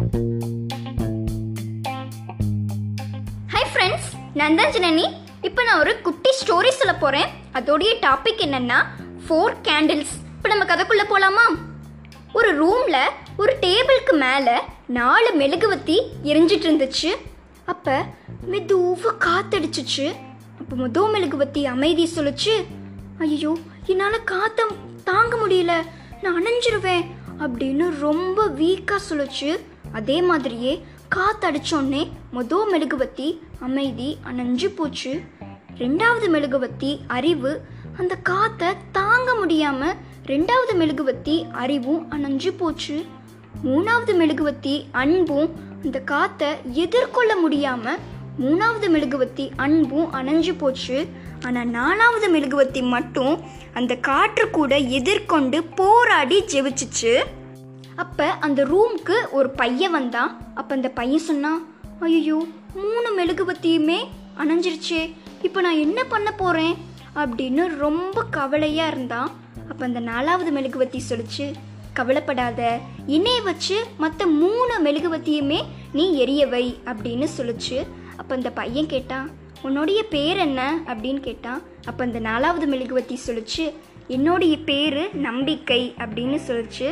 Hi friends நான் தான் ஜனனி இப்போ நான் ஒரு குட்டி ஸ்டோரி சொல்ல போகிறேன் அதோடைய டாபிக் என்னென்னா ஃபோர் கேண்டில்ஸ் இப்போ நம்ம கதைக்குள்ளே போகலாமா ஒரு ரூமில் ஒரு டேபிளுக்கு மேலே நாலு மெழுகுவத்தி எரிஞ்சிட்டு இருந்துச்சு. அப்போ மெதுவாக காத்தடிச்சிச்சு. அப்போ முதோ மெழுகுவத்தி அமைதி சொல்லுச்சு. ஐயோ என்னால் காற்ற தாங்க முடியல. நான் அணைஞ்சிருவேன். அப்படின்னு ரொம்ப வீக்காக சொல்லுச்சு. அதே மாதிரியே காத்தடிச்சோடனே மொதல் மெழுகுவத்தி அமைதி அணைஞ்சு போச்சு. ரெண்டாவது மெழுகுவத்தி அறிவு அந்த காற்றை தாங்க முடியாம ரெண்டாவது மெழுகுவத்தி அறிவும் அணைஞ்சு போச்சு. மூணாவது மெழுகுவத்தி அன்பும் அந்த காற்றை எதிர்கொள்ள முடியாம மூணாவது மெழுகுவத்தி அன்பும் அணைஞ்சு போச்சு. ஆனால் நாலாவது மெழுகுவத்தி மட்டும் அந்த காற்று கூட எதிர்கொண்டு போராடி ஜெபிச்சிச்சு அப்போ அந்த ரூம்க்கு ஒரு பையன் வந்தான். அப்போ அந்த பையன் சொன்னான் ஐயோ மூணு மெழுகுபத்தியுமே அணைஞ்சிருச்சே. இப்போ நான் என்ன பண்ண போகிறேன் அப்படின்னு ரொம்ப கவலையாக இருந்தான். அப்போ அந்த நாலாவது மெழுகுவத்தி சொல்லிச்சு கவலைப்படாத இணைய வச்சு மற்ற மூணு மெழுகுவத்தியுமே நீ எரிய வை அப்படின்னு சொல்லிச்சு. அப்போ அந்த பையன் கேட்டான் உன்னுடைய பேர் என்ன? அப்படின்னு கேட்டான். அப்போ அந்த நாலாவது மெழுகுவத்தி சொல்லிச்சு என்னுடைய பேர் நம்பிக்கை அப்படின்னு சொல்லிச்சு.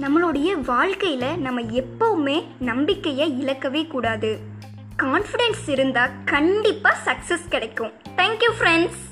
நம்மளுடைய வாழ்க்கையில் நம்ம எப்போவுமே நம்பிக்கையை இழக்கவே கூடாது. கான்ஃபிடென்ஸ் இருந்தால் கண்டிப்பாக சக்ஸஸ் கிடைக்கும். Thank you friends